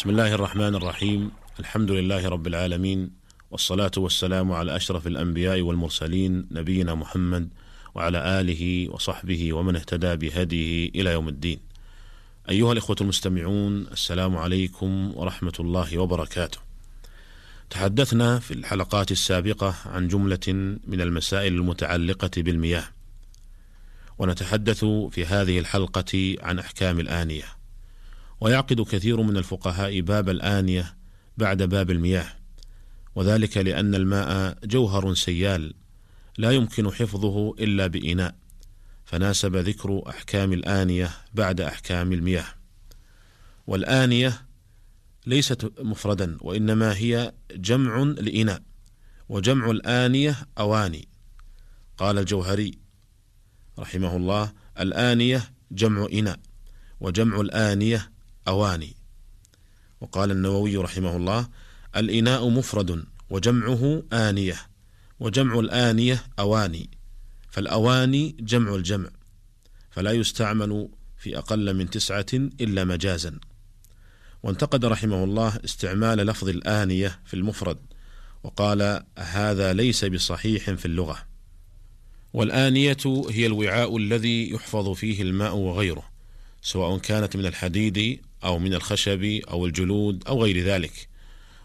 بسم الله الرحمن الرحيم الحمد لله رب العالمين والصلاة والسلام على أشرف الأنبياء والمرسلين نبينا محمد وعلى آله وصحبه ومن اهتدى بهديه إلى يوم الدين أيها الإخوة المستمعون السلام عليكم ورحمة الله وبركاته تحدثنا في الحلقات السابقة عن جملة من المسائل المتعلقة بالمياه ونتحدث في هذه الحلقة عن أحكام الآنية ويعقد كثير من الفقهاء باب الآنية بعد باب المياه وذلك لأن الماء جوهر سيال لا يمكن حفظه إلا بإناء فناسب ذكر أحكام الآنية بعد أحكام المياه. والآنية ليست مفردا وإنما هي جمع لإناء وجمع الآنية أواني. قال الجوهري رحمه الله الآنية جمع إناء وجمع الآنية أواني. وقال النووي رحمه الله الإناء مفرد وجمعه آنية وجمع الآنية أواني فالأواني جمع الجمع فلا يستعمل في أقل من تسعة إلا مجازا. وانتقد رحمه الله استعمال لفظ الآنية في المفرد وقال هذا ليس بصحيح في اللغة. والآنية هي الوعاء الذي يحفظ فيه الماء وغيره سواء كانت من الحديد أو من الخشب أو الجلود أو غير ذلك.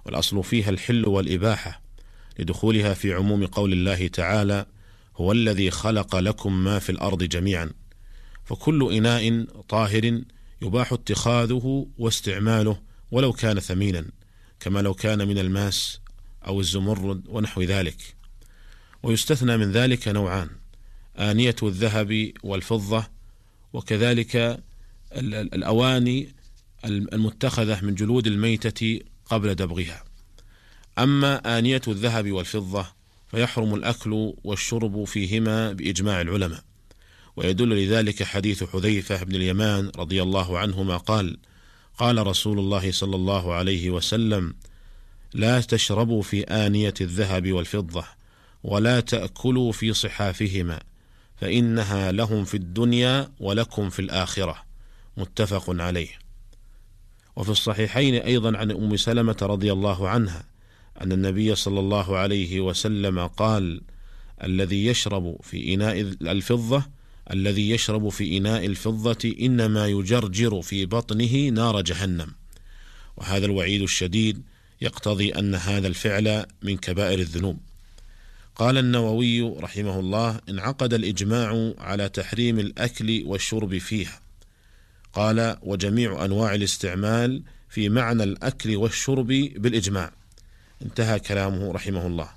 والأصل فيها الحل والإباحة لدخولها في عموم قول الله تعالى هو الذي خلق لكم ما في الأرض جميعا فكل إناء طاهر يباح اتخاذه واستعماله ولو كان ثمينا كما لو كان من الماس أو الزمرد ونحو ذلك. ويستثنى من ذلك نوعان آنية الذهب والفضة وكذلك الأواني المتخذة من جلود الميتة قبل دبغها. أما آنية الذهب والفضة فيحرم الأكل والشرب فيهما بإجماع العلماء. ويدل لذلك حديث حذيفة بن اليمان رضي الله عنهما قال قال رسول الله صلى الله عليه وسلم لا تشربوا في آنية الذهب والفضة ولا تأكلوا في صحافهما فإنها لهم في الدنيا ولكم في الآخرة. متفق عليه. وفي الصحيحين أيضا عن أم سلمة رضي الله عنها أن النبي صلى الله عليه وسلم قال الذي يشرب في إناء الفضة الذي يشرب في إناء الفضة إنما يجرجر في بطنه نار جهنم. وهذا الوعيد الشديد يقتضي أن هذا الفعل من كبائر الذنوب. قال النووي رحمه الله انعقد الإجماع على تحريم الأكل والشرب فيها. قال وجميع أنواع الاستعمال في معنى الأكل والشرب بالإجماع. انتهى كلامه رحمه الله.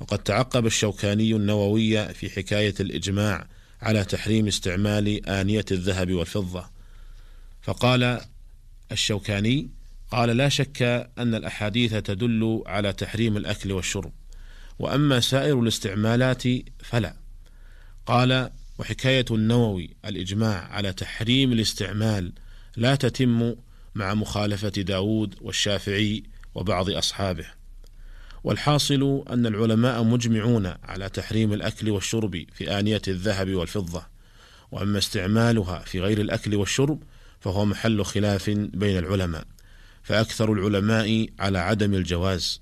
وقد تعقب الشوكاني النووي في حكاية الإجماع على تحريم استعمال آنية الذهب والفضة. فقال الشوكاني قال لا شك أن الأحاديث تدل على تحريم الأكل والشرب وأما سائر الاستعمالات فلا. قال وحكاية النووي الإجماع على تحريم الاستعمال لا تتم مع مخالفة داود والشافعي وبعض أصحابه. والحاصل أن العلماء مجمعون على تحريم الأكل والشرب في آنية الذهب والفضة وأما استعمالها في غير الأكل والشرب فهو محل خلاف بين العلماء فأكثر العلماء على عدم الجواز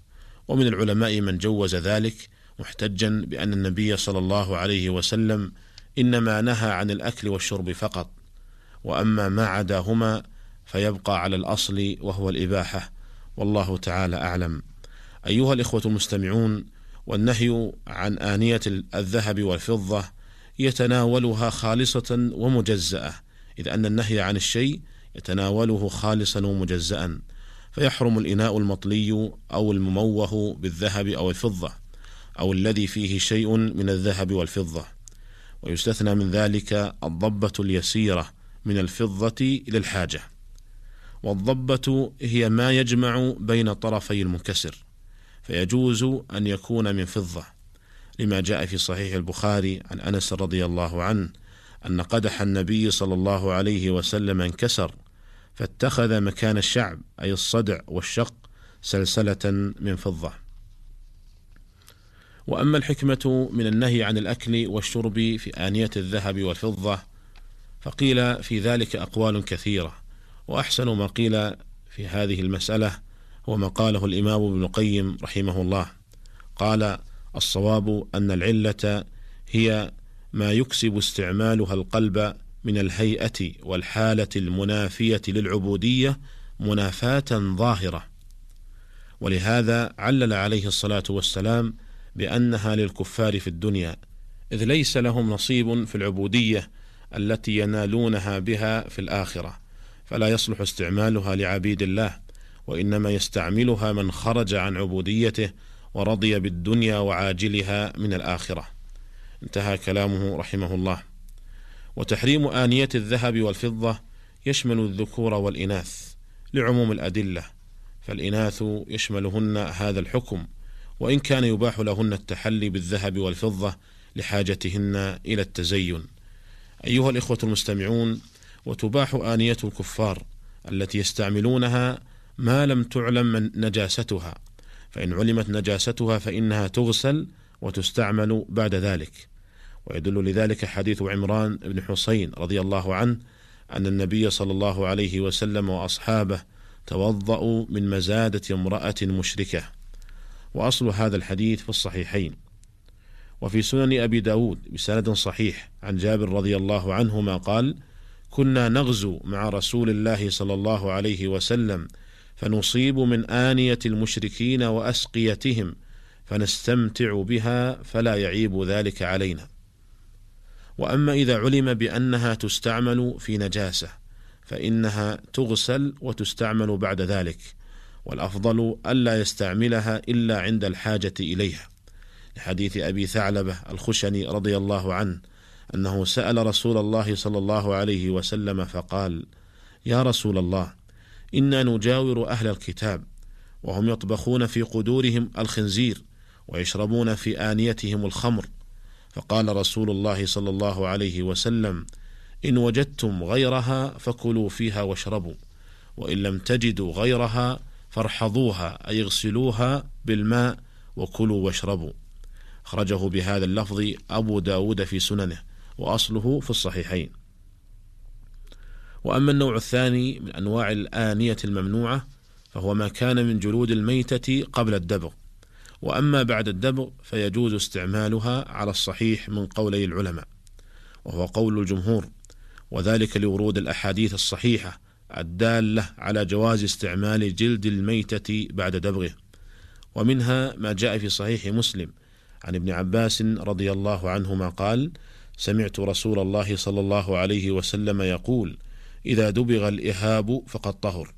ومن العلماء من جوز ذلك محتجا بأن النبي صلى الله عليه وسلم إنما نهى عن الأكل والشرب فقط وأما ما عداهما فيبقى على الأصل وهو الإباحة والله تعالى أعلم. أيها الإخوة المستمعون والنهي عن آنية الذهب والفضة يتناولها خالصة ومجزأة إذ أن النهي عن الشيء يتناوله خالصا ومجزأ فيحرم الإناء المطلي أو المموه بالذهب أو الفضة أو الذي فيه شيء من الذهب والفضة. ويستثنى من ذلك الضبة اليسيرة من الفضة للحاجة والضبة هي ما يجمع بين طرفي المنكسر فيجوز أن يكون من فضة لما جاء في صحيح البخاري عن أنس رضي الله عنه أن قدح النبي صلى الله عليه وسلم انكسر فاتخذ مكان الشعب أي الصدع والشق سلسلة من فضة. وأما الحكمة من النهي عن الأكل والشرب في آنية الذهب والفضة فقيل في ذلك أقوال كثيرة. وأحسن ما قيل في هذه المسألة هو ما قاله الإمام ابن القيم رحمه الله. قال الصواب أن العلة هي ما يكسب استعمالها القلب من الهيئة والحالة المنافية للعبودية منافاة ظاهرة. ولهذا علل عليه الصلاة والسلام بأنها للكفار في الدنيا إذ ليس لهم نصيب في العبودية التي ينالونها بها في الآخرة فلا يصلح استعمالها لعبيد الله وإنما يستعملها من خرج عن عبوديته ورضي بالدنيا وعاجلها من الآخرة. انتهى كلامه رحمه الله. وتحريم آنية الذهب والفضة يشمل الذكور والإناث لعموم الأدلة فالإناث يشملهن هذا الحكم وإن كان يباح لهن التحلي بالذهب والفضة لحاجتهن إلى التزين. أيها الإخوة المستمعون وتباح آنية الكفار التي يستعملونها ما لم تعلم من نجاستها. فإن علمت نجاستها فإنها تغسل وتستعمل بعد ذلك. ويدل لذلك حديث عمران بن حسين رضي الله عنه أن النبي صلى الله عليه وسلم وأصحابه توضأوا من مزادة امرأة مشركة. وأصل هذا الحديث في الصحيحين. وفي سنن أبي داود بسند صحيح عن جابر رضي الله عنهما قال كنا نغزو مع رسول الله صلى الله عليه وسلم فنصيب من آنية المشركين وأسقيتهم فنستمتع بها فلا يعيب ذلك علينا. وأما إذا علم بأنها تستعمل في نجاسة فإنها تغسل وتستعمل بعد ذلك. والأفضل ألا يستعملها إلا عند الحاجة إليها. لحديث أبي ثعلبة الخشني رضي الله عنه أنه سأل رسول الله صلى الله عليه وسلم فقال يا رسول الله إنا نجاور أهل الكتاب وهم يطبخون في قدورهم الخنزير ويشربون في آنيتهم الخمر. فقال رسول الله صلى الله عليه وسلم إن وجدتم غيرها فكلوا فيها واشربوا وإن لم تجدوا غيرها فارحضوها أي اغسلوها بالماء وكلوا واشربوا. أخرجه بهذا اللفظ أبو داود في سننه وأصله في الصحيحين. وأما النوع الثاني من أنواع الآنية الممنوعة فهو ما كان من جلود الميتة قبل الدبغ. وأما بعد الدبغ فيجوز استعمالها على الصحيح من قولي العلماء وهو قول الجمهور وذلك لورود الأحاديث الصحيحة الدالة على جواز استعمال جلد الميتة بعد دبغه. ومنها ما جاء في صحيح مسلم. عن ابن عباس رضي الله عنهما قال سمعت رسول الله صلى الله عليه وسلم يقول إذا دبغ الإهاب فقد طهر.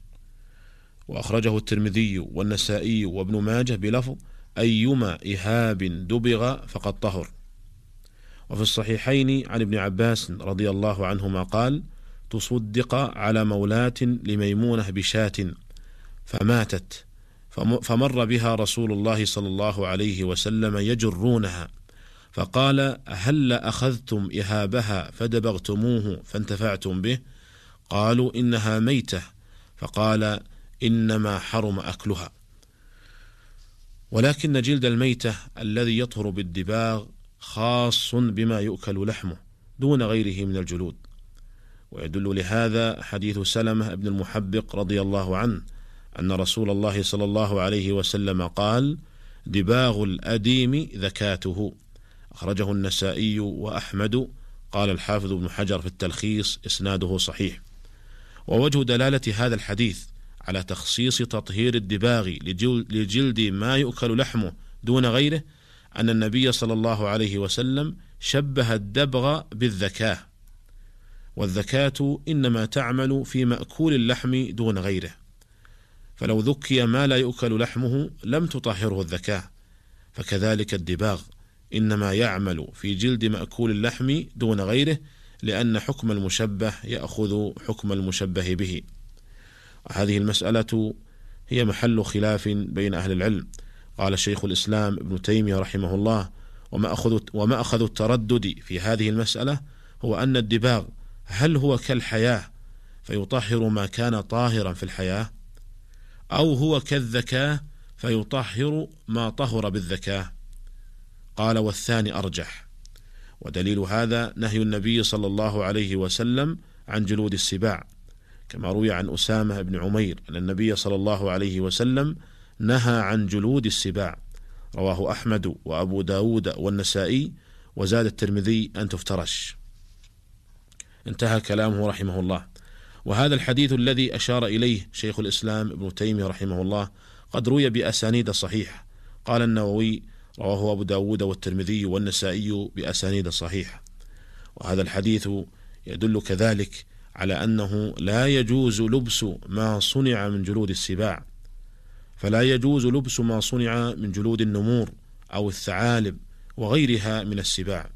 وأخرجه الترمذي والنسائي وابن ماجه بلفظ أيما إهاب دبغ فقد طهر. وفي الصحيحين عن ابن عباس رضي الله عنهما قال تصدق على مولاة لميمونة بشاة فماتت. فمر بها رسول الله صلى الله عليه وسلم يجرونها. فقال هل أخذتم إهابها فدبغتموه فانتفعتم به؟ قالوا إنها ميتة. فقال إنما حرم أكلها. ولكن جلد الميتة الذي يطهر بالدباغ خاص بما يؤكل لحمه دون غيره من الجلود. ويدل لهذا حديث سلمة بن المحبق رضي الله عنه أن رسول الله صلى الله عليه وسلم قال دباغ الأديم ذكاته أخرجه النسائي وأحمد قال الحافظ ابن حجر في التلخيص إسناده صحيح. ووجه دلالة هذا الحديث على تخصيص تطهير الدباغ لجلد ما يؤكل لحمه دون غيره أن النبي صلى الله عليه وسلم شبه الدبغ بالذكاة والذكاة إنما تعمل في مأكول اللحم دون غيره. فلو ذكي ما لا يؤكل لحمه لم تطهره الذكاة فكذلك الدباغ إنما يعمل في جلد مأكول اللحم دون غيره لأن حكم المشبه يأخذ حكم المشبه به. وهذه المسألة هي محل خلاف بين أهل العلم. قال شيخ الإسلام ابن تيمية رحمه الله وما أخذ, وما أخذ التردد في هذه المسألة هو أن الدباغ هل هو كالحياة فيطهر ما كان طاهرا في الحياة؟ أو هو كالذكاة فيطهر ما طهر بالذكاة قال والثاني أرجح. ودليل هذا نهي النبي صلى الله عليه وسلم عن جلود السباع كما روي عن أسامة بن عمير أن النبي صلى الله عليه وسلم نهى عن جلود السباع. رواه أحمد وأبو داود والنسائي وزاد الترمذي أن تفترش. انتهى كلامه رحمه الله. وهذا الحديث الذي أشار إليه شيخ الإسلام ابن تيمية رحمه الله قد روي بأسانيد صحيحة. قال النووي رواه أبو داود والترمذي والنسائي بأسانيد صحيحة. وهذا الحديث يدل كذلك على أنه لا يجوز لبس ما صنع من جلود السباع. فلا يجوز لبس ما صنع من جلود النمور أو الثعالب وغيرها من السباع.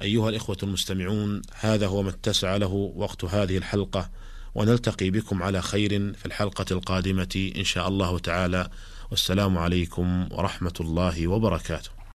أيها الإخوة المستمعون هذا هو ما اتسع له وقت هذه الحلقة ونلتقي بكم على خير في الحلقة القادمة إن شاء الله تعالى. والسلام عليكم ورحمة الله وبركاته.